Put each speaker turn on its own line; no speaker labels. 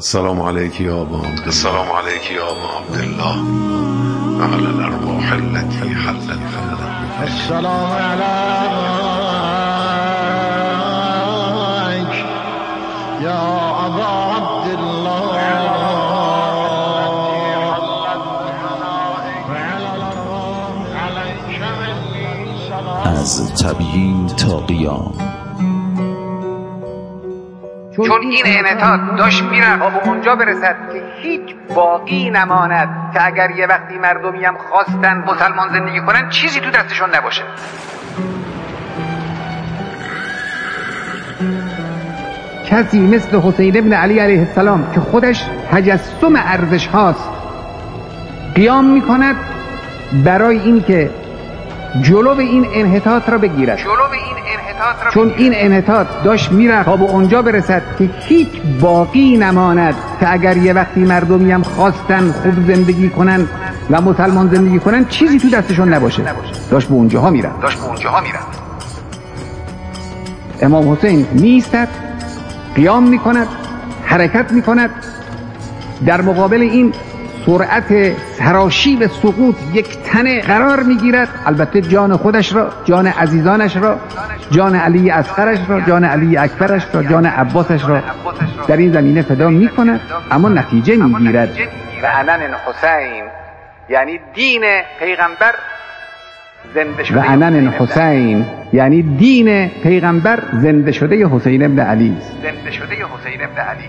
السلام عليك يا أبا عبد السلام عليك يا أبا عبد الله وعلى الأرواح التي حلت بفنائك
السلام عليك يا أبا عبد الله
از تبیین تا قیام.
چون این انعطاف داشت می‌رفت. تا به اونجا برسد که هیچ باقی نماند که اگر یه وقتی مردمی هم خواستن مسلمان زندگی کنن چیزی تو دستشون نباشه. کسی مثل حسین ابن علی علیه السلام که خودش تجسم ارزش هاست قیام می‌کند برای اینکه جلو این انحطاط را بگیرد. جلو این انحطاط را چون این انحطاط داشت می‌رفت تا به اونجا برسد که هیچ باقی نماند که اگر یه وقتی مردمی هم خواستن خوب زندگی کنن و مسلمان زندگی کنن چیزی تو دستشون نباشه. داشت به اونجاها می‌رفت. داشت به اونجاها می‌رفت. امام حسین میستد قیام می‌کند حرکت می‌کند. در مقابل این سرعت سراشی به سقوط یک تنه قرار می‌گیرد. البته جان خودش را جان عزیزانش را جان علی اصغرش را جان علی اکبرش را جان عباسش را در این زمینه فدا می‌کند. اما نتیجه می‌گیرد. و انن حسین یعنی دین پیغمبر زنده شده. و انن حسین یعنی دین پیغمبر زنده شده حسین ابن علی زنده شده حسین ابن علی